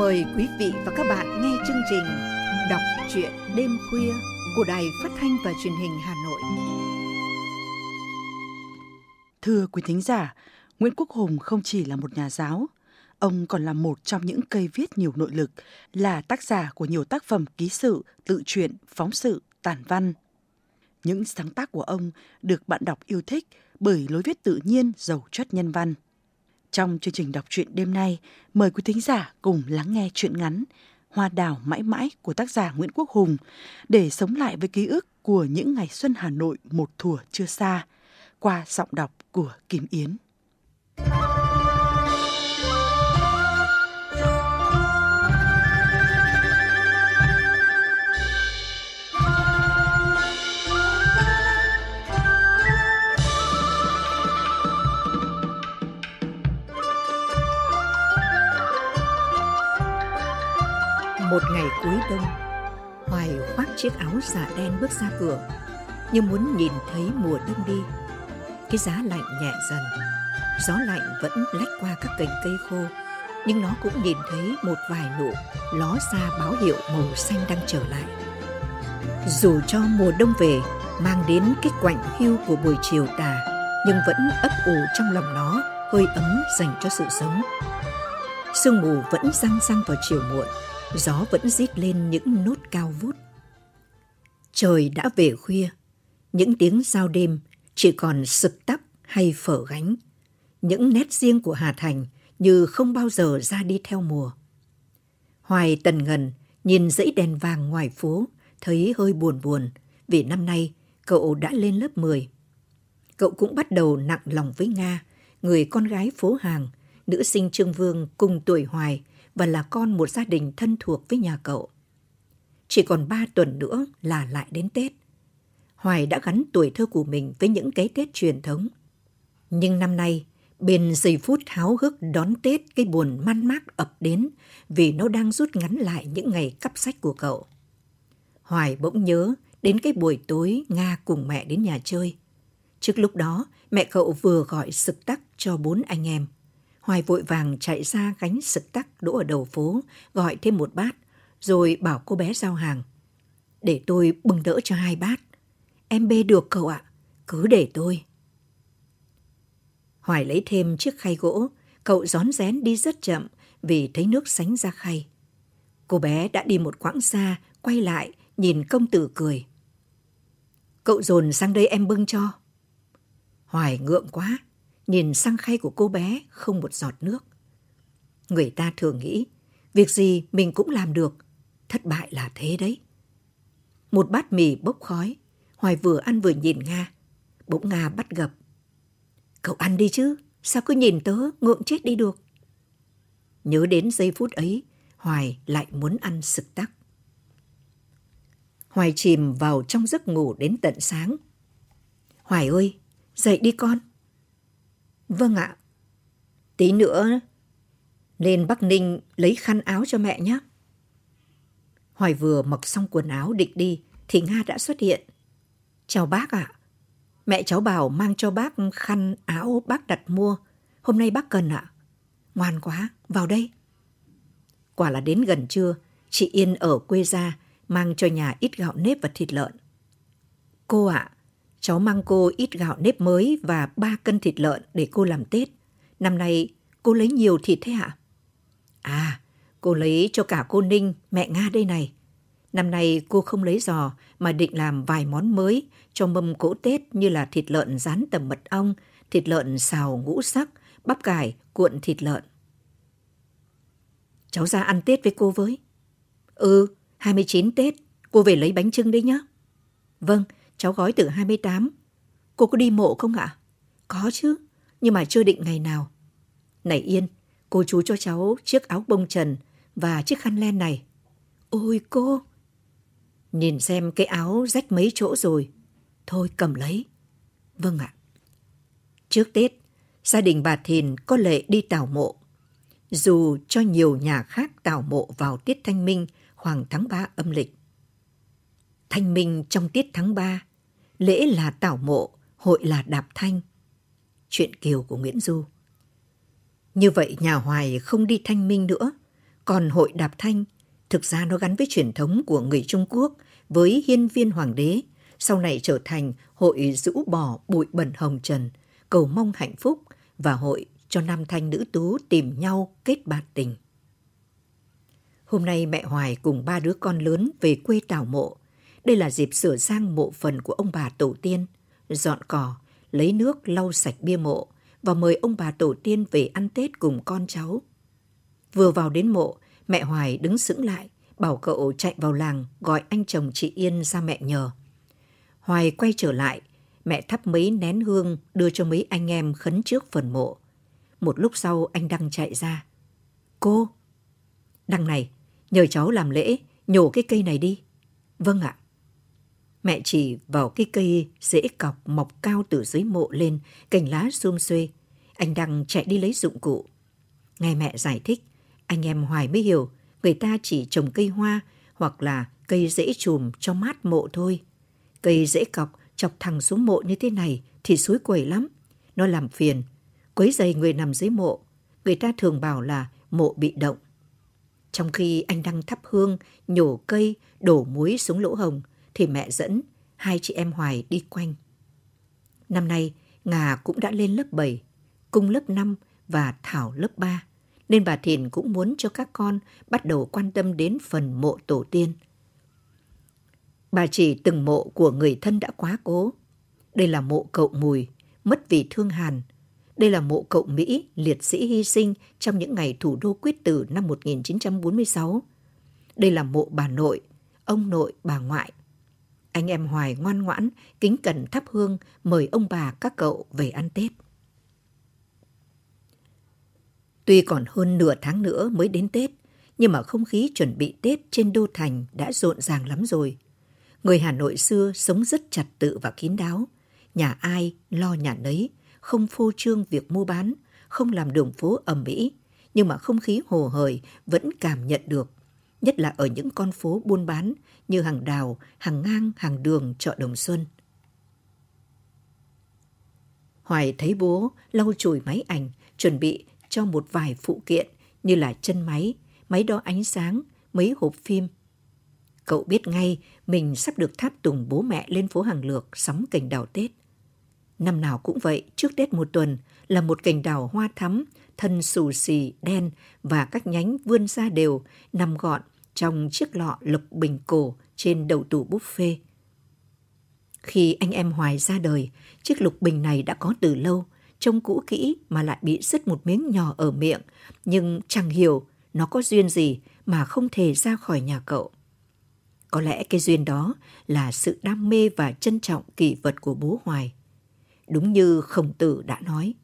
Mời quý vị và các bạn nghe chương trình Đọc truyện đêm khuya của Đài Phát thanh và Truyền hình Hà Nội. Thưa quý thính giả, Nguyễn Quốc Hùng không chỉ là một nhà giáo, ông còn là một trong những cây viết nhiều nội lực, là tác giả của nhiều tác phẩm ký sự, tự truyện, phóng sự, tản văn. Những sáng tác của ông được bạn đọc yêu thích bởi lối viết tự nhiên, giàu chất nhân văn. Trong chương trình đọc truyện đêm nay, mời quý thính giả cùng lắng nghe truyện ngắn Hoa đào mãi mãi của tác giả Nguyễn Quốc Hùng để sống lại với ký ức của những ngày xuân Hà Nội một thủa chưa xa qua giọng đọc của Kim Yến. Một ngày cuối đông, Hoài khoác chiếc áo giả đen bước ra cửa, như muốn nhìn thấy mùa đông đi. Cái giá lạnh nhẹ dần, gió lạnh vẫn lách qua các cành cây khô, nhưng nó cũng nhìn thấy một vài nụ ló ra báo hiệu màu xanh đang trở lại. Dù cho mùa đông về mang đến cái quạnh hiu của buổi chiều tà, nhưng vẫn ấp ủ trong lòng nó hơi ấm dành cho sự sống. Sương mù vẫn răng răng vào chiều muộn, gió vẫn rít lên những nốt cao vút. Trời đã về khuya, những tiếng giao đêm chỉ còn sực tắp hay phở gánh. Những nét riêng của Hà Thành như không bao giờ ra đi theo mùa. Hoài tần ngần nhìn dãy đèn vàng ngoài phố, thấy hơi buồn buồn vì năm nay cậu đã lên lớp 10. Cậu cũng bắt đầu nặng lòng với Nga, người con gái phố hàng, nữ sinh Trương Vương cùng tuổi Hoài và là con một gia đình thân thuộc với nhà cậu. Chỉ còn ba tuần nữa là lại đến Tết. Hoài đã gắn tuổi thơ của mình với những cái Tết truyền thống. Nhưng năm nay, bên giây phút háo hức đón Tết cái buồn man mác ập đến vì nó đang rút ngắn lại những ngày cắp sách của cậu. Hoài bỗng nhớ đến cái buổi tối Nga cùng mẹ đến nhà chơi. Trước lúc đó, mẹ cậu vừa gọi sực tắc cho bốn anh em. Hoài vội vàng chạy ra gánh sực tắc đỗ ở đầu phố, gọi thêm một bát, rồi bảo cô bé giao hàng. Để tôi bưng đỡ cho hai bát. Em bê được cậu ạ, cứ để tôi. Hoài lấy thêm chiếc khay gỗ, cậu rón rén đi rất chậm vì thấy nước sánh ra khay. Cô bé đã đi một quãng xa, quay lại, nhìn công tử cười. Cậu dồn sang đây em bưng cho. Hoài ngượng quá, nhìn sang khay của cô bé không một giọt nước. Người ta thường nghĩ, việc gì mình cũng làm được, thất bại là thế đấy. Một bát mì bốc khói, Hoài vừa ăn vừa nhìn Nga. Bỗng Nga bắt gặp. Cậu ăn đi chứ, sao cứ nhìn tớ, ngượng chết đi được. Nhớ đến giây phút ấy, Hoài lại muốn ăn sực tắc. Hoài chìm vào trong giấc ngủ đến tận sáng. Hoài ơi, dậy đi con. Vâng ạ. Tí nữa lên Bắc Ninh lấy khăn áo cho mẹ nhé. Hoài vừa mặc xong quần áo định đi thì Nga đã xuất hiện. Chào bác ạ. Mẹ cháu bảo mang cho bác khăn áo bác đặt mua. Hôm nay bác cần ạ. Ngoan quá, vào đây. Quả là đến gần trưa, chị Yên ở quê ra mang cho nhà ít gạo nếp và thịt lợn. Cô ạ, cháu mang cô ít gạo nếp mới và 3 cân thịt lợn để cô làm Tết. Năm nay cô lấy nhiều thịt thế ạ? À, cô lấy cho cả cô Ninh, mẹ Nga đây này. Năm nay cô không lấy giò mà định làm vài món mới cho mâm cỗ Tết như là thịt lợn rán tầm mật ong, thịt lợn xào ngũ sắc, bắp cải, cuộn thịt lợn. Cháu ra ăn Tết với cô với. Ừ, 29 Tết, cô về lấy bánh trưng đấy nhá. Vâng, cháu gói từ 28. Cô có đi mộ không ạ? Có chứ, nhưng mà chưa định ngày nào. Này Yên, cô chú cho cháu chiếc áo bông trần và chiếc khăn len này. Ôi cô! Nhìn xem cái áo rách mấy chỗ rồi. Thôi cầm lấy. Vâng ạ. Trước Tết, gia đình bà Thìn có lệ đi tảo mộ. Dù cho nhiều nhà khác tảo mộ vào tiết thanh minh khoảng tháng 3 âm lịch. Thanh minh trong tiết tháng 3, lễ là tảo mộ, hội là đạp thanh. Chuyện kiều của Nguyễn Du. Như vậy nhà Hoài không đi thanh minh nữa, Còn hội đạp thanh, thực ra nó gắn với truyền thống của người Trung Quốc, với hiên viên hoàng đế, sau này trở thành hội rũ bỏ bụi bẩn hồng trần, cầu mong hạnh phúc và hội cho nam thanh nữ tú tìm nhau kết bạn tình. Hôm nay mẹ Hoài cùng ba đứa con lớn về quê tảo mộ. Đây là dịp sửa sang mộ phần của ông bà tổ tiên, dọn cỏ, lấy nước lau sạch bia mộ và mời ông bà tổ tiên về ăn Tết cùng con cháu. Vừa vào đến mộ, mẹ Hoài đứng sững lại, bảo cậu chạy vào làng gọi anh chồng chị Yên ra mẹ nhờ. Hoài quay trở lại, mẹ thắp mấy nén hương đưa cho mấy anh em khấn trước phần mộ. Một lúc sau anh Đăng chạy ra. Cô! Đăng này, nhờ cháu làm lễ, nhổ cái cây này đi. Vâng ạ. Mẹ chỉ vào cái cây rễ cọc mọc cao từ dưới mộ lên, cành lá xum xuê. Anh Đăng chạy đi lấy dụng cụ. Nghe mẹ giải thích, anh em Hoài mới hiểu người ta chỉ trồng cây hoa hoặc là cây rễ chùm cho mát mộ thôi. Cây rễ cọc chọc thẳng xuống mộ như thế này thì suối quẩy lắm. Nó làm phiền, quấy dày người nằm dưới mộ. Người ta thường bảo là mộ bị động. Trong khi anh đang thắp hương, nhổ cây, đổ muối xuống lỗ hồng, thì mẹ dẫn hai chị em Hoài đi quanh. Năm nay, Ngà cũng đã lên lớp 7, Cung lớp 5 và Thảo lớp 3, nên bà Thìn cũng muốn cho các con bắt đầu quan tâm đến phần mộ tổ tiên. Bà chỉ từng mộ của người thân đã quá cố. Đây là mộ cậu Mùi, mất vì thương hàn. Đây là mộ cậu Mỹ, liệt sĩ hy sinh trong những ngày thủ đô quyết tử năm 1946. Đây là mộ bà nội, ông nội, bà ngoại. Anh em Hoài ngoan ngoãn, kính cẩn thắp hương, mời ông bà các cậu về ăn Tết. Tuy còn hơn nửa tháng nữa mới đến Tết, nhưng mà không khí chuẩn bị Tết trên đô thành đã rộn ràng lắm rồi. Người Hà Nội xưa sống rất chặt tự và kín đáo. Nhà ai lo nhà nấy, không phô trương việc mua bán, không làm đường phố ẩm mỹ, nhưng mà không khí hồ hởi vẫn cảm nhận được, nhất là ở những con phố buôn bán như hàng đào, hàng ngang, hàng đường, chợ Đồng Xuân. Hoài thấy bố lau chùi máy ảnh, chuẩn bị cho một vài phụ kiện như là chân máy, máy đo ánh sáng, mấy hộp phim. Cậu biết ngay mình sắp được tháp tùng bố mẹ lên phố hàng lược sắm cành đào Tết. Năm nào cũng vậy, trước Tết một tuần là một cành đào hoa thắm, thân xù xì, đen và các nhánh vươn ra đều, nằm gọn trong chiếc lọ lục bình cổ trên đầu tủ buffet. Khi anh em Hoài ra đời, chiếc lục bình này đã có từ lâu, trông cũ kỹ mà lại bị sứt một miếng nhỏ ở miệng, nhưng chẳng hiểu nó có duyên gì mà không thể ra khỏi nhà cậu. Có lẽ cái duyên đó là sự đam mê và trân trọng kỷ vật của bố Hoài. Đúng như khổng tử đã nói,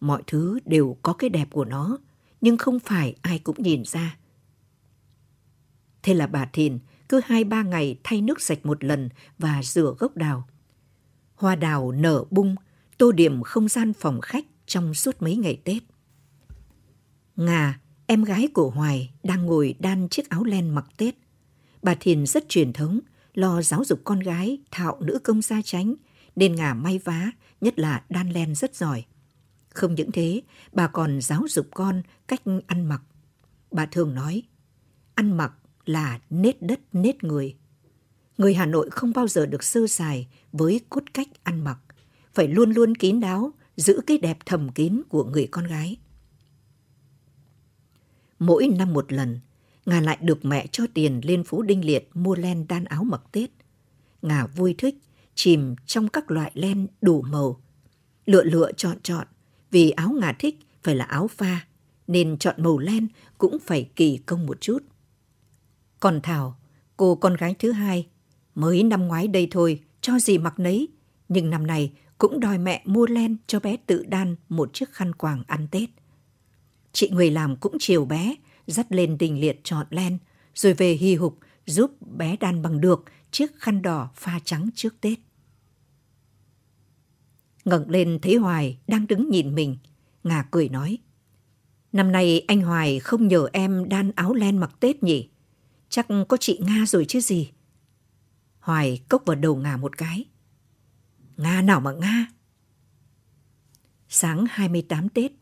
mọi thứ đều có cái đẹp của nó, nhưng không phải ai cũng nhìn ra. Thế là bà Thìn cứ hai ba ngày thay nước sạch một lần và rửa gốc đào. Hoa đào nở bung, tô điểm không gian phòng khách trong suốt mấy ngày Tết. Ngà, em gái của Hoài, đang ngồi đan chiếc áo len mặc Tết. Bà Thìn rất truyền thống, lo giáo dục con gái, thạo nữ công gia tránh, nên Ngà may vá, nhất là đan len rất giỏi. Không những thế, bà còn giáo dục con cách ăn mặc. Bà thường nói, ăn mặc là nết đất nết người. Người Hà Nội không bao giờ được sơ sài với cốt cách ăn mặc, phải luôn luôn kín đáo, giữ cái đẹp thầm kín của người con gái. Mỗi năm một lần, Ngà lại được mẹ cho tiền lên phố Đinh Liệt mua len đan áo mặc Tết. Ngà vui thích, chìm trong các loại len đủ màu. Lựa lựa chọn chọn, vì áo Ngà thích phải là áo pha, nên chọn màu len cũng phải kỳ công một chút. Còn Thảo, cô con gái thứ hai, mới năm ngoái đây thôi, cho gì mặc nấy, nhưng năm nay cũng đòi mẹ mua len cho bé tự đan một chiếc khăn quàng ăn Tết. Chị người làm cũng chiều bé, dắt lên đình liệt chọn len, rồi về hì hục giúp bé đan bằng được chiếc khăn đỏ pha trắng trước Tết. ngẩng lên thấy Hoài đang đứng nhìn mình, Ngà cười nói. Năm nay anh Hoài không nhờ em đan áo len mặc Tết nhỉ? Chắc có chị Nga rồi chứ gì? Hoài cốc vào đầu Ngà một cái. Nga nào mà Nga? Sáng 28 Tết,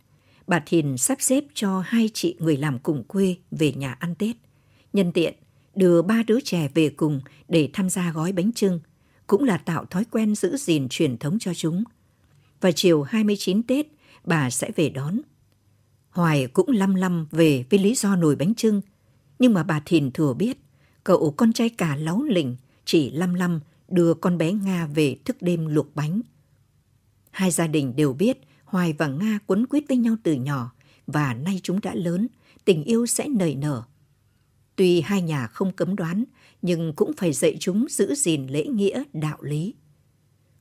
bà Thìn sắp xếp cho hai chị người làm cùng quê về nhà ăn Tết. Nhân tiện, đưa ba đứa trẻ về cùng để tham gia gói bánh trưng, cũng là tạo thói quen giữ gìn truyền thống cho chúng. Và chiều 29 Tết, bà sẽ về đón. Hoài cũng lăm lăm về với lý do nồi bánh trưng, nhưng mà bà Thìn thừa biết, cậu con trai cả láu lỉnh chỉ lăm lăm đưa con bé Nga về thức đêm luộc bánh. Hai gia đình đều biết Hoài và Nga quấn quýt với nhau từ nhỏ và nay chúng đã lớn, tình yêu sẽ nảy nở. Tuy hai nhà không cấm đoán, nhưng cũng phải dạy chúng giữ gìn lễ nghĩa, đạo lý.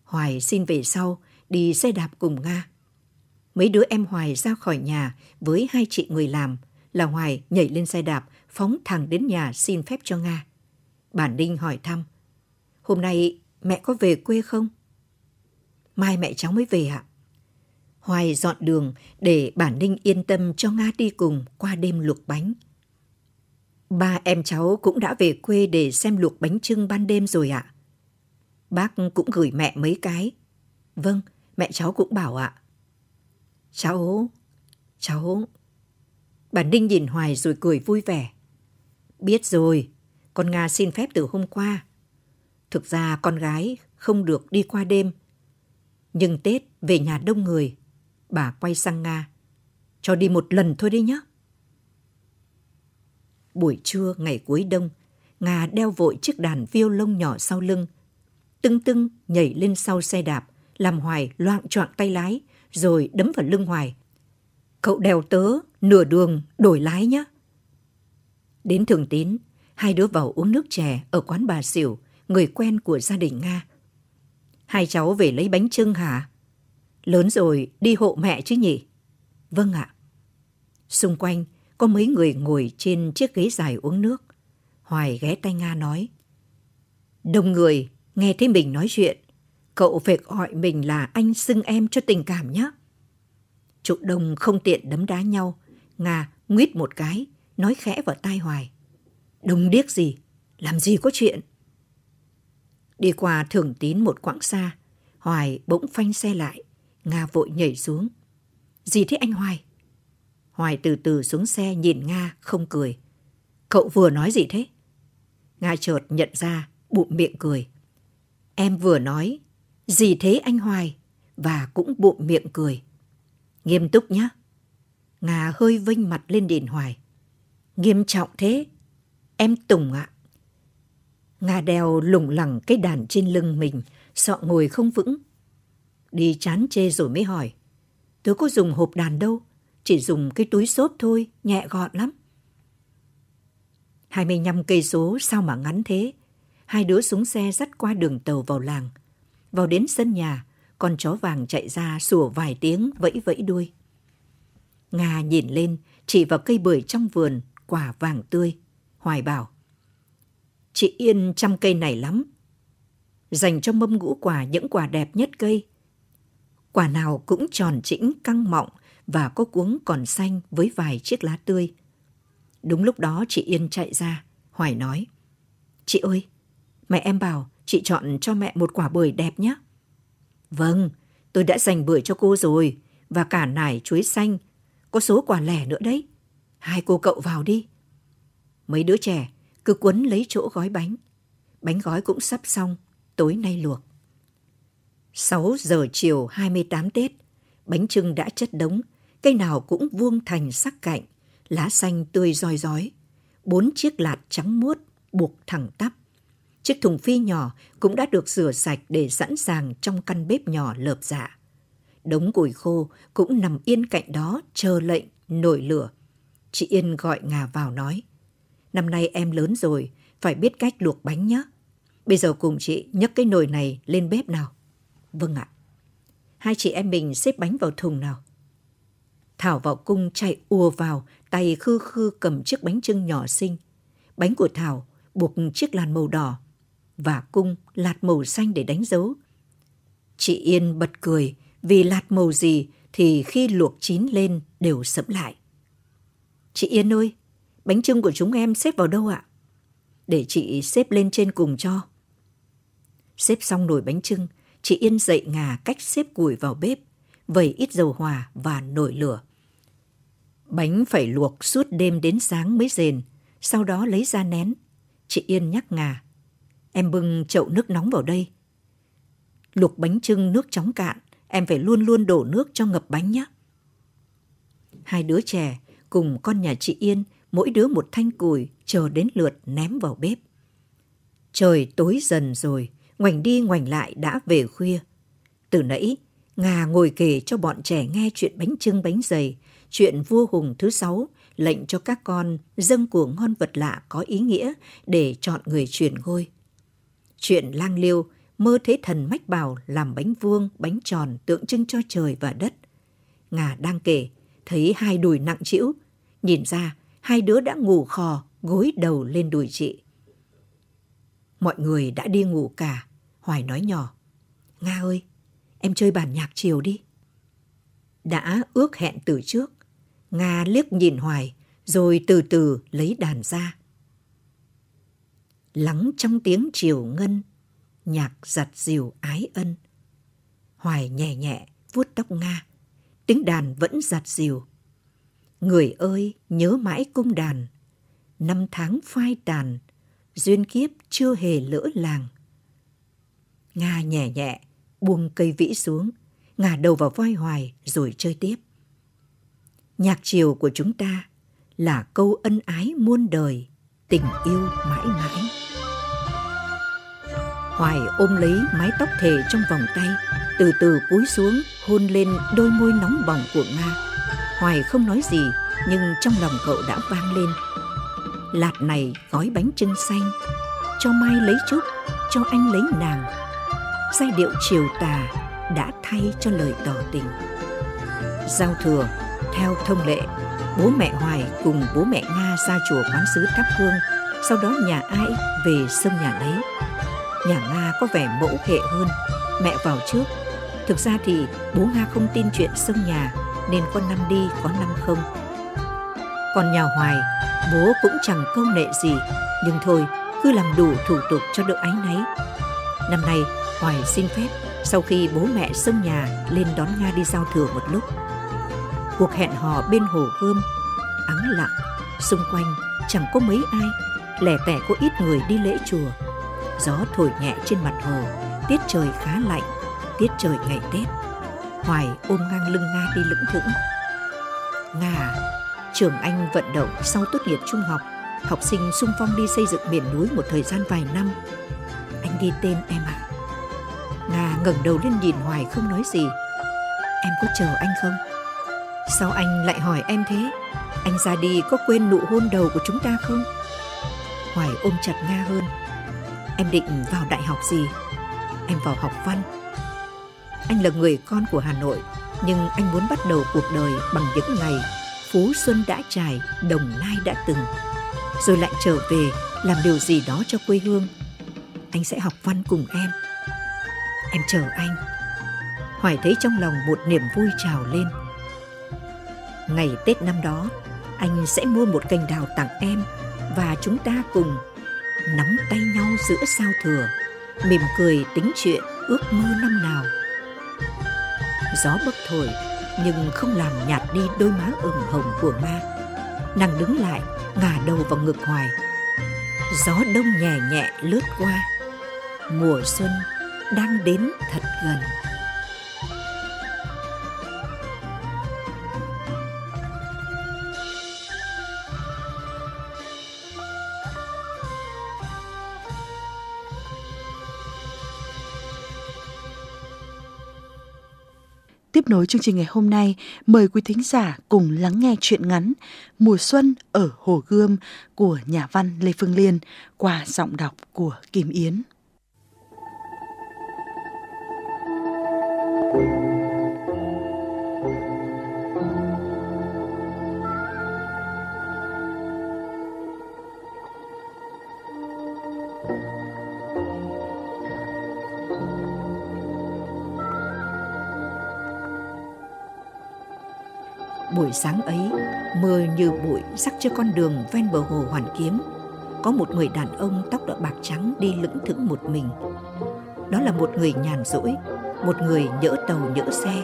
Hoài xin về sau, đi xe đạp cùng Nga. Mấy đứa em Hoài ra khỏi nhà với hai chị người làm, là Hoài nhảy lên xe đạp, phóng thẳng đến nhà xin phép cho Nga. Bản Đinh hỏi thăm, hôm nay mẹ có về quê không? Mai mẹ cháu mới về ạ. Hoài dọn đường để bản Ninh yên tâm cho Nga đi cùng qua đêm luộc bánh. Ba em cháu cũng đã về quê để xem luộc bánh trưng ban đêm rồi ạ. Bác cũng gửi mẹ mấy cái. Vâng, mẹ cháu cũng bảo ạ. Cháu, cháu... bà Ninh nhìn Hoài rồi cười vui vẻ. Biết rồi, con Nga xin phép từ hôm qua. Thực ra con gái không được đi qua đêm. Nhưng Tết về nhà đông người, bà quay sang Nga. Cho đi một lần thôi đi nhé. Buổi trưa ngày cuối đông, Nga đeo vội chiếc đàn violon nhỏ sau lưng. Tưng tưng nhảy lên sau xe đạp, làm Hoài loạn choạng tay lái, rồi đấm vào lưng Hoài. Cậu đèo tớ, nửa đường, đổi lái nhé. Đến thường tín, hai đứa vào uống nước chè ở quán bà Xỉu, người quen của gia đình Nga. Hai cháu về lấy bánh trưng hả? Lớn rồi, đi hộ mẹ chứ nhỉ? Vâng ạ. Xung quanh, có mấy người ngồi trên chiếc ghế dài uống nước. Hoài ghé tay Nga nói. Đông người, nghe thấy mình nói chuyện. Cậu phải gọi mình là anh xưng em cho tình cảm nhé. Trụ đông không tiện đấm đá nhau. Nga nguyết một cái, nói khẽ vào tai Hoài. Đông điếc gì, làm gì có chuyện. Đi qua thường tín một quãng xa, Hoài bỗng phanh xe lại. Nga vội nhảy xuống. Gì thế anh Hoài? Hoài từ từ xuống xe nhìn Nga không cười. Cậu vừa nói gì thế? Nga chợt nhận ra, bụng miệng cười. Em vừa nói, gì thế anh Hoài? Và cũng bụng miệng cười. Nghiêm túc nhá. Nga hơi vinh mặt lên đền Hoài. Nghiêm trọng thế. Em Tùng ạ. Nga đeo lủng lẳng cái đàn trên lưng mình, sợ ngồi không vững. Đi chán chê rồi mới hỏi. Tớ có dùng hộp đàn đâu, chỉ dùng cái túi xốp thôi, nhẹ gọn lắm. 25 cây số sao mà ngắn thế? Hai đứa xuống xe dắt qua đường tàu vào làng. Vào đến sân nhà, con chó vàng chạy ra sủa vài tiếng vẫy vẫy đuôi. Nga nhìn lên, chỉ vào cây bưởi trong vườn, quả vàng tươi. Hoài bảo, chị Yên chăm cây này lắm. Dành cho mâm ngũ quả những quả đẹp nhất cây. Quả nào cũng tròn chỉnh, căng mọng và có cuống còn xanh với vài chiếc lá tươi. Đúng lúc đó chị Yên chạy ra, Hoài nói. Chị ơi, mẹ em bảo chị chọn cho mẹ một quả bưởi đẹp nhé. Vâng, tôi đã dành bưởi cho cô rồi, và cả nải chuối xanh, có số quả lẻ nữa đấy. Hai cô cậu vào đi. Mấy đứa trẻ cứ quấn lấy chỗ gói bánh. Bánh gói cũng sắp xong, tối nay luộc. 6 giờ chiều 28 Tết, bánh trưng đã chất đống, cây nào cũng vuông thành sắc cạnh, lá xanh tươi roi rói. Bốn chiếc lạt trắng muốt buộc thẳng tắp. Chiếc thùng phi nhỏ cũng đã được rửa sạch để sẵn sàng trong căn bếp nhỏ lợp dạ. Đống củi khô cũng nằm yên cạnh đó chờ lệnh nổi lửa. Chị Yên gọi Ngà vào nói. Năm nay em lớn rồi, phải biết cách luộc bánh nhé. Bây giờ cùng chị nhấc cái nồi này lên bếp nào. Vâng ạ. Hai chị em mình xếp bánh vào thùng nào. Thảo vào cung chạy ùa vào, tay khư khư cầm chiếc bánh trưng nhỏ xinh. Bánh của Thảo buộc chiếc làn màu đỏ và cung lạt màu xanh để đánh dấu. Chị Yên bật cười vì lạt màu gì thì khi luộc chín lên đều sẫm lại. Chị Yên ơi, bánh trưng của chúng em xếp vào đâu ạ? Để chị xếp lên trên cùng cho. Xếp xong nồi bánh trưng, Chị Yên dậy ngà cách xếp củi vào bếp, vẩy ít dầu hòa và nổi lửa. Bánh phải luộc suốt đêm đến sáng mới rền, sau đó lấy ra nén. Chị Yên nhắc Ngà. Em bưng chậu nước nóng vào đây. Luộc bánh trưng nước chóng cạn, em phải luôn luôn đổ nước cho ngập bánh nhé. Hai đứa trẻ cùng con nhà chị Yên, mỗi đứa một thanh củi chờ đến lượt ném vào bếp. Trời tối dần rồi, ngoảnh đi ngoảnh lại đã về khuya. Từ nãy, nga ngồi kể cho bọn trẻ nghe chuyện bánh trưng bánh dày, chuyện vua hùng thứ sáu, lệnh cho các con dâng của ngon vật lạ có ý nghĩa để chọn người truyền ngôi. Chuyện lang liêu, mơ thấy thần mách bảo làm bánh vuông, bánh tròn tượng trưng cho trời và đất. Ngà đang kể, thấy hai đùi nặng trĩu, nhìn ra hai đứa đã ngủ khò, gối đầu lên đùi chị. Mọi người đã đi ngủ cả, Hoài nói nhỏ. Nga ơi, em chơi bản nhạc chiều đi. Đã ước hẹn từ trước, Nga liếc nhìn Hoài, rồi từ từ lấy đàn ra. Lắng trong tiếng chiều ngân, nhạc giặt dìu ái ân. Hoài nhẹ nhẹ vuốt tóc Nga, tiếng đàn vẫn giặt dìu. Người ơi, nhớ mãi cung đàn, năm tháng phai tàn, duyên kiếp chưa hề lỡ làng. Nga nhẹ nhẹ, buông cây vĩ xuống, ngả đầu vào voi hoài rồi chơi tiếp. Nhạc chiều của chúng ta là câu ân ái muôn đời, tình yêu mãi mãi. Hoài ôm lấy mái tóc thề trong vòng tay, từ từ cúi xuống hôn lên đôi môi nóng bỏng của Nga. Hoài không nói gì, nhưng trong lòng cậu đã vang lên. Lạt này gói bánh trưng xanh, cho Mai lấy trúc, cho anh lấy nàng. Giai điệu chiều tà đã thay cho lời tỏ tình. Giao thừa, theo thông lệ, bố mẹ Hoài cùng bố mẹ Nga ra chùa quán sứ thắp hương, sau đó nhà ai về sông nhà lấy. Nhà Nga có vẻ mẫu hệ hơn, mẹ vào trước. Thực ra thì bố Nga không tin chuyện sông nhà nên có năm đi có năm không. Còn nhà Hoài, bố cũng chẳng câu nệ gì, nhưng thôi, cứ làm đủ thủ tục cho đỡ ái náy. Năm nay, Hoài xin phép sau khi bố mẹ sông nhà lên đón Nga đi giao thừa một lúc. Cuộc hẹn hò bên hồ gươm, ắng lặng, xung quanh chẳng có mấy ai, lẻ tẻ có ít người đi lễ chùa. Gió thổi nhẹ trên mặt hồ, tiết trời khá lạnh, tiết trời ngày Tết. Hoài ôm ngang lưng Nga đi lững thững. Nga trường anh vận động sau tốt nghiệp trung học, học sinh sung phong đi xây dựng miền núi một thời gian vài năm. Anh đi tên em ạ. À. Nga ngẩng đầu lên nhìn Hoài không nói gì. Em có chờ anh không? Sao anh lại hỏi em thế? Anh ra đi có quên nụ hôn đầu của chúng ta không? Hoài ôm chặt Nga hơn. Em định vào đại học gì? Em vào học văn. Anh là người con của Hà Nội, nhưng anh muốn bắt đầu cuộc đời bằng những ngày Phú Xuân đã trải, Đồng Nai đã từng. Rồi lại trở về làm điều gì đó cho quê hương. Anh sẽ học văn cùng em. Em chờ anh. Hoài thấy trong lòng một niềm vui trào lên. Ngày Tết năm đó, anh sẽ mua một cành đào tặng em và chúng ta cùng nắm tay nhau giữa sao thừa, mỉm cười tính chuyện ước mơ năm nào. Gió bấc thổi nhưng không làm nhạt đi đôi má ửng hồng của ma. Nàng đứng lại, ngả đầu vào ngực hoài. Gió đông nhẹ nhẹ lướt qua. Mùa xuân đang đến thật gần. Tiếp nối chương trình ngày hôm nay, mời quý thính giả cùng lắng nghe chuyện ngắn Mùa xuân ở Hồ Gươm của nhà văn Lê Phương Liên qua giọng đọc của Kim Yến. Buổi sáng ấy, mưa như bụi sắc cho con đường ven bờ hồ Hoàn Kiếm. Có một người đàn ông tóc đỏ bạc trắng đi lững thững một mình. Đó là một người nhàn rỗi, một người nhỡ tàu nhỡ xe,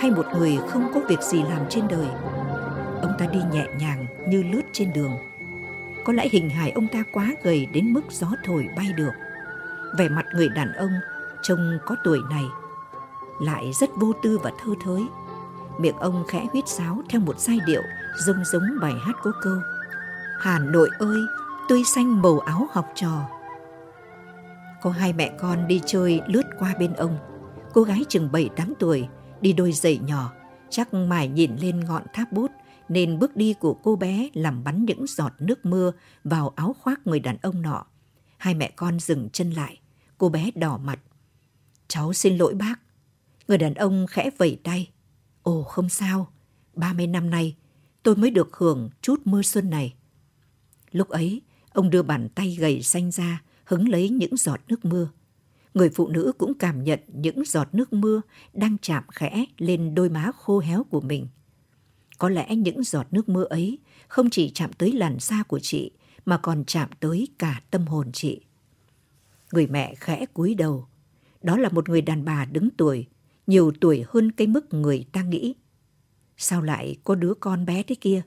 hay một người không có việc gì làm trên đời. ông ta đi nhẹ nhàng như lướt trên đường. Có lẽ hình hài ông ta quá gầy đến mức gió thổi bay được. Vẻ mặt người đàn ông trông có tuổi này lại rất vô tư và thơ thới. Miệng ông khẽ huýt sáo theo một giai điệu giống giống bài hát có câu Hà Nội ơi, tươi xanh màu áo học trò. Có hai mẹ con đi chơi lướt qua bên ông. Cô gái chừng 7-8 tuổi, đi đôi giày nhỏ, chắc mải nhìn lên ngọn tháp bút nên bước đi của cô bé làm bắn những giọt nước mưa vào áo khoác người đàn ông nọ. Hai mẹ con dừng chân lại, cô bé đỏ mặt. Cháu xin lỗi bác. Người đàn ông khẽ vẩy tay. Ồ không sao, 30 năm nay tôi mới được hưởng chút mưa xuân này. Lúc ấy, ông đưa bàn tay gầy xanh ra, hứng lấy những giọt nước mưa. Người phụ nữ cũng cảm nhận những giọt nước mưa đang chạm khẽ lên đôi má khô héo của mình. Có lẽ những giọt nước mưa ấy không chỉ chạm tới làn da của chị mà còn chạm tới cả tâm hồn chị. Người mẹ khẽ cúi đầu. Đó là một người đàn bà đứng tuổi, nhiều tuổi hơn cái mức người ta nghĩ. Sao lại có đứa con bé thế kia?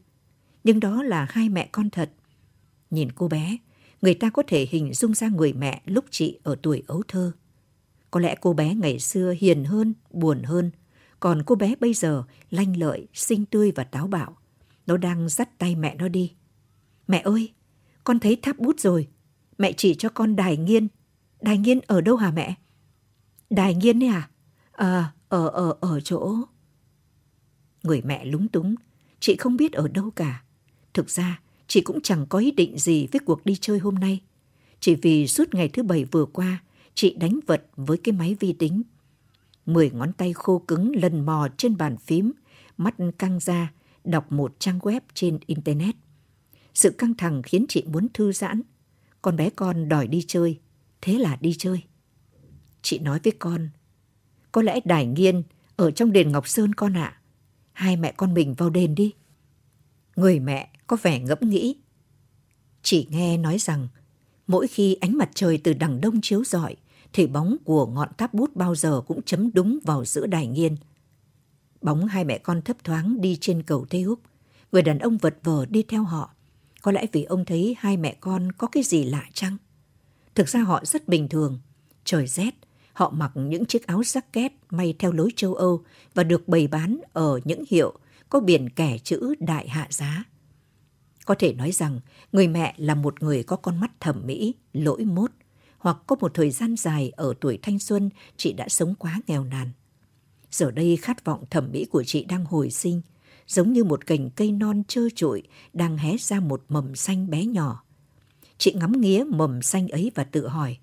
Nhưng đó là hai mẹ con thật. Nhìn cô bé, người ta có thể hình dung ra người mẹ lúc chị ở tuổi ấu thơ. Có lẽ cô bé ngày xưa hiền hơn, buồn hơn, còn cô bé bây giờ lanh lợi, xinh tươi và táo bạo. Nó đang dắt tay mẹ nó đi. Mẹ ơi, con thấy tháp bút rồi. Mẹ chỉ cho con đài nghiên. Đài nghiên ở đâu hả mẹ? Đài nghiên ấy à? À, ở, ở, ở chỗ... Người mẹ lúng túng, chị không biết ở đâu cả. Thực ra, chị cũng chẳng có ý định gì với cuộc đi chơi hôm nay. Chỉ vì suốt ngày thứ bảy vừa qua, chị đánh vật với cái máy vi tính. Mười ngón tay khô cứng lần mò trên bàn phím, mắt căng ra, đọc một trang web trên Internet. Sự căng thẳng khiến chị muốn thư giãn. Con bé con đòi đi chơi, thế là đi chơi. Chị nói với con, có lẽ Đài Nghiên ở trong đền Ngọc Sơn con ạ. À. Hai mẹ con mình vào đền đi. Người mẹ có vẻ ngẫm nghĩ. Chỉ nghe nói rằng, mỗi khi ánh mặt trời từ đằng đông chiếu rọi, thì bóng của ngọn tháp bút bao giờ cũng chấm đúng vào giữa đài nghiên. Bóng hai mẹ con thấp thoáng đi trên cầu Tây Húc. Người đàn ông vật vờ đi theo họ. Có lẽ vì ông thấy hai mẹ con có cái gì lạ chăng? Thực ra họ rất bình thường. Trời rét, họ mặc những chiếc áo jacket may theo lối châu Âu và được bày bán ở những hiệu có biển kẻ chữ đại hạ giá. Có thể nói rằng người mẹ là một người có con mắt thẩm mỹ, lỗi mốt, hoặc có một thời gian dài ở tuổi thanh xuân chị đã sống quá nghèo nàn. Giờ đây khát vọng thẩm mỹ của chị đang hồi sinh, giống như một cành cây non trơ trụi đang hé ra một mầm xanh bé nhỏ. Chị ngắm nghía mầm xanh ấy và tự hỏi,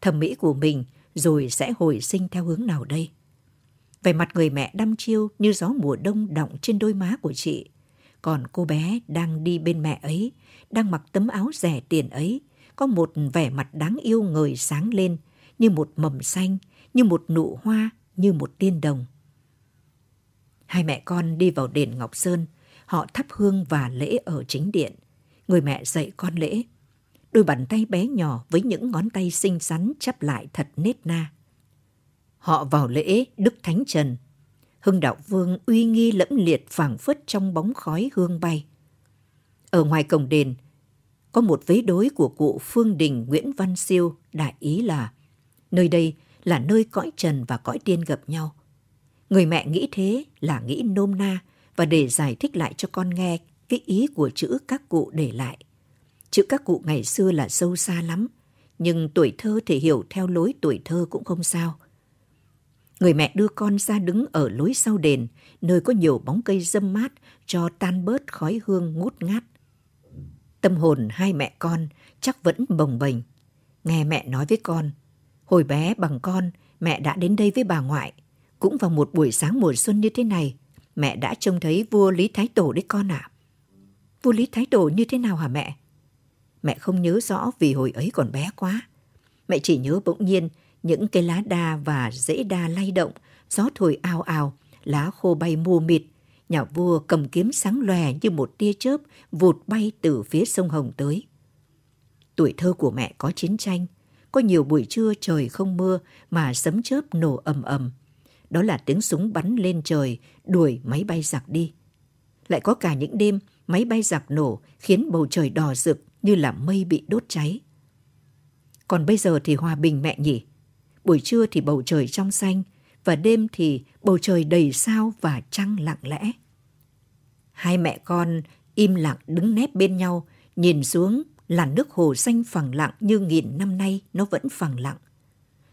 thẩm mỹ của mình rồi sẽ hồi sinh theo hướng nào đây? Vẻ mặt người mẹ đăm chiêu như gió mùa đông đọng trên đôi má của chị. Còn cô bé đang đi bên mẹ ấy, đang mặc tấm áo rẻ tiền ấy, có một vẻ mặt đáng yêu ngời sáng lên, như một mầm xanh, như một nụ hoa, như một tiên đồng. Hai mẹ con đi vào đền Ngọc Sơn, họ thắp hương và lễ ở chính điện. Người mẹ dạy con lễ. Đôi bàn tay bé nhỏ với những ngón tay xinh xắn chắp lại thật nết na. Họ vào lễ Đức Thánh Trần. Hưng Đạo Vương uy nghi lẫm liệt phảng phất trong bóng khói hương bay. Ở ngoài cổng đền, có một vế đối của cụ Phương Đình Nguyễn Văn Siêu đại ý là nơi đây là nơi cõi trần và cõi tiên gặp nhau. Người mẹ nghĩ thế là nghĩ nôm na và để giải thích lại cho con nghe cái ý của chữ các cụ để lại. Chữ các cụ ngày xưa là sâu xa lắm, nhưng tuổi thơ thì hiểu theo lối tuổi thơ cũng không sao. Người mẹ đưa con ra đứng ở lối sau đền, nơi có nhiều bóng cây dâm mát cho tan bớt khói hương ngút ngát. Tâm hồn hai mẹ con chắc vẫn bồng bềnh. Nghe mẹ nói với con, hồi bé bằng con, mẹ đã đến đây với bà ngoại. Cũng vào một buổi sáng mùa xuân như thế này, mẹ đã trông thấy vua Lý Thái Tổ đấy con ạ. À. Vua Lý Thái Tổ như thế nào hả mẹ? Mẹ không nhớ rõ vì hồi ấy còn bé quá. Mẹ chỉ nhớ bỗng nhiên những cây lá đa và rễ đa lay động, gió thổi ao ao, lá khô bay mù mịt, nhà vua cầm kiếm sáng lòe như một tia chớp vụt bay từ phía sông Hồng tới. Tuổi thơ của mẹ có chiến tranh, có nhiều buổi trưa trời không mưa mà sấm chớp nổ ầm ầm. Đó là tiếng súng bắn lên trời, đuổi máy bay giặc đi. Lại có cả những đêm máy bay giặc nổ khiến bầu trời đỏ rực như là mây bị đốt cháy. Còn bây giờ thì hòa bình mẹ nhỉ. Buổi trưa thì bầu trời trong xanh và đêm thì bầu trời đầy sao và trăng lặng lẽ. Hai mẹ con im lặng đứng nép bên nhau, nhìn xuống làn nước hồ xanh phẳng lặng như nghìn năm nay nó vẫn phẳng lặng.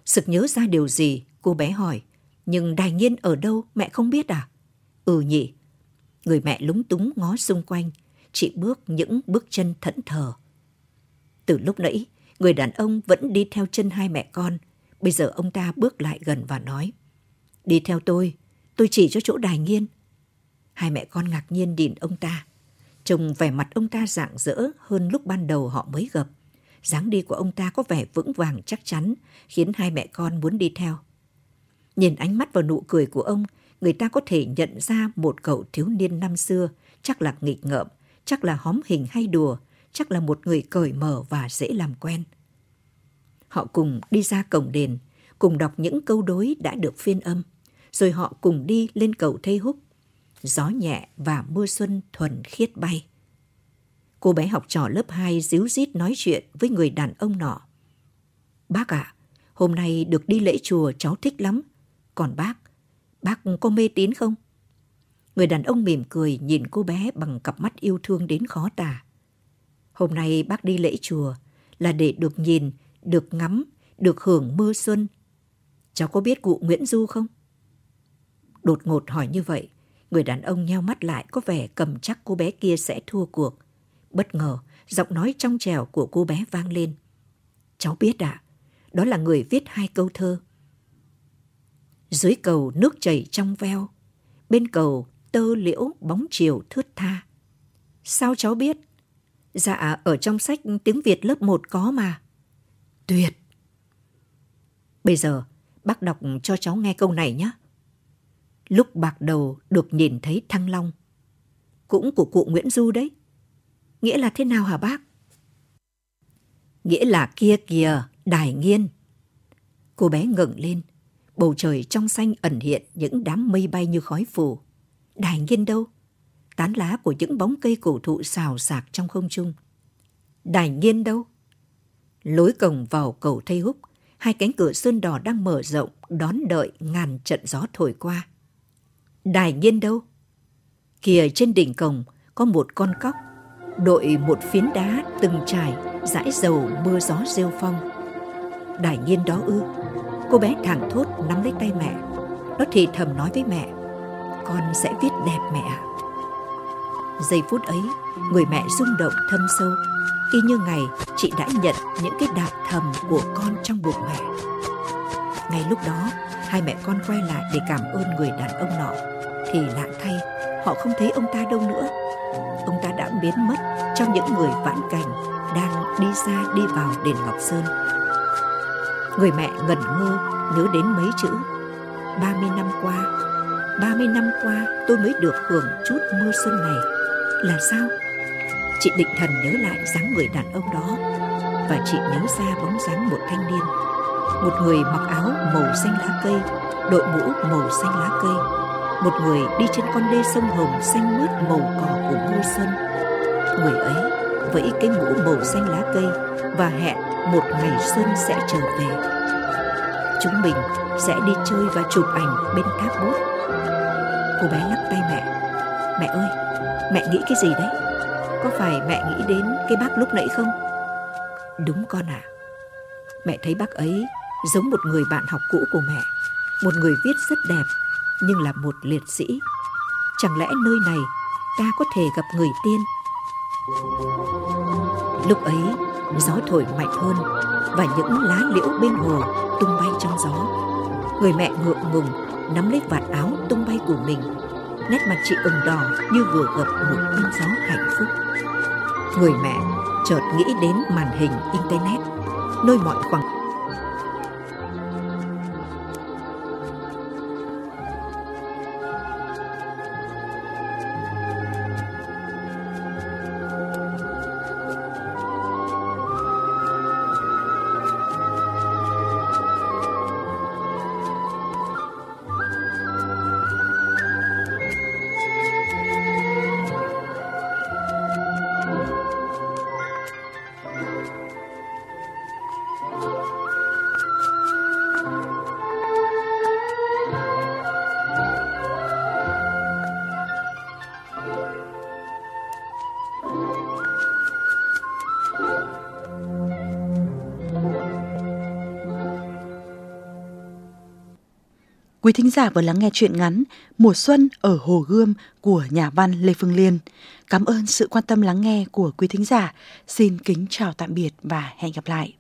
Sực nhớ ra điều gì, cô bé hỏi. Nhưng đài nhiên ở đâu, mẹ không biết à? Ừ nhỉ. Người mẹ lúng túng ngó xung quanh, chị bước những bước chân thẫn thờ. Từ lúc nãy, người đàn ông vẫn đi theo chân hai mẹ con. Bây giờ ông ta bước lại gần và nói. Đi theo tôi, tôi chỉ cho chỗ đài nghiên. Hai mẹ con ngạc nhiên nhìn ông ta. Trông vẻ mặt ông ta rạng rỡ hơn lúc ban đầu họ mới gặp. dáng đi của ông ta có vẻ vững vàng chắc chắn, khiến hai mẹ con muốn đi theo. Nhìn ánh mắt và nụ cười của ông, người ta có thể nhận ra một cậu thiếu niên năm xưa, chắc là nghịch ngợm, chắc là hóm hình hay đùa, chắc là một người cởi mở và dễ làm quen. Họ cùng đi ra cổng đền, cùng đọc những câu đối đã được phiên âm, rồi họ cùng đi lên cầu Thê Húc. Gió nhẹ và mưa xuân thuần khiết bay. Cô bé học trò lớp 2 díu dít nói chuyện với người đàn ông nọ. Bác ạ, à, hôm nay được đi lễ chùa cháu thích lắm. Còn bác, bác có mê tín không? Người đàn ông mỉm cười nhìn cô bé bằng cặp mắt yêu thương đến khó tả. Hôm nay bác đi lễ chùa là để được nhìn, được ngắm, được hưởng mưa xuân. Cháu có biết cụ Nguyễn Du không? Đột ngột hỏi như vậy, người đàn ông nheo mắt lại có vẻ cầm chắc cô bé kia sẽ thua cuộc. Bất ngờ, giọng nói trong trèo của cô bé vang lên. Cháu biết ạ, à, đó là người viết hai câu thơ. Dưới cầu nước chảy trong veo, bên cầu tơ liễu bóng chiều thướt tha. Sao cháu biết? Dạ, ở trong sách tiếng Việt lớp 1 có mà. Tuyệt! Bây giờ, bác đọc cho cháu nghe câu này nhé. Lúc bạc đầu được nhìn thấy thăng long. Cũng của cụ Nguyễn Du đấy. Nghĩa là thế nào hả bác? Nghĩa là kia kìa, đài nghiên. Cô bé ngẩng lên, bầu trời trong xanh ẩn hiện những đám mây bay như khói phù. Đài nghiên đâu? Tán lá của những bóng cây cổ thụ xào xạc trong không trung. Đài nghiên đâu? Lối cổng vào cầu Thây Húc, hai cánh cửa sơn đỏ đang mở rộng đón đợi ngàn trận gió thổi qua. Đài nghiên đâu? Kìa trên đỉnh cổng có một con cóc, đội một phiến đá từng trải, dãi dầu mưa gió rêu phong. Đài nhiên đó ư? Cô bé thẳng thốt nắm lấy tay mẹ. Nó thì thầm nói với mẹ, con sẽ viết đẹp mẹ ạ. Giây phút ấy, người mẹ rung động thâm sâu, y như ngày chị đã nhận những cái đạp thầm của con trong bụng mẹ. Ngay lúc đó, hai mẹ con quay lại để cảm ơn người đàn ông nọ, thì lạ thay, họ không thấy ông ta đâu nữa. Ông ta đã biến mất trong những người vãn cảnh đang đi ra đi vào đền Ngọc Sơn. Người mẹ ngẩn ngơ nhớ đến mấy chữ 30 năm qua 30 năm qua tôi mới được hưởng chút mưa xuân này. Là sao? Chị định thần nhớ lại dáng người đàn ông đó, Và chị nhớ ra bóng dáng một thanh niên, Một người mặc áo màu xanh lá cây, Đội mũ màu xanh lá cây, Một người đi trên con đê sông Hồng xanh mướt màu cỏ của mưa xuân. Người ấy vẫy cái mũ màu xanh lá cây Và hẹn một ngày xuân sẽ trở về. Chúng mình sẽ đi chơi và chụp ảnh bên thác bút. Cô bé lắc tay mẹ Mẹ ơi, mẹ nghĩ cái gì đấy? Có phải mẹ nghĩ đến cái bác lúc nãy không? Đúng con ạ à. Mẹ thấy bác ấy giống một người bạn học cũ của mẹ Một người viết rất đẹp Nhưng là một liệt sĩ Chẳng lẽ nơi này ta có thể gặp người tiên Lúc ấy gió thổi mạnh hơn Và những lá liễu bên hồ tung bay trong gió Người mẹ ngượng ngùng nắm lấy vạt áo tung bay của mình. Nét mặt chị ửng đỏ như vừa gặp một cơn gió hạnh phúc. Người mẹ chợt nghĩ đến màn hình internet, nơi mọi khoảng Quý thính giả vừa lắng nghe chuyện ngắn Mùa xuân ở Hồ Gươm của nhà văn Lê Phương Liên. Cảm ơn sự quan tâm lắng nghe của quý thính giả. Xin kính chào tạm biệt và hẹn gặp lại.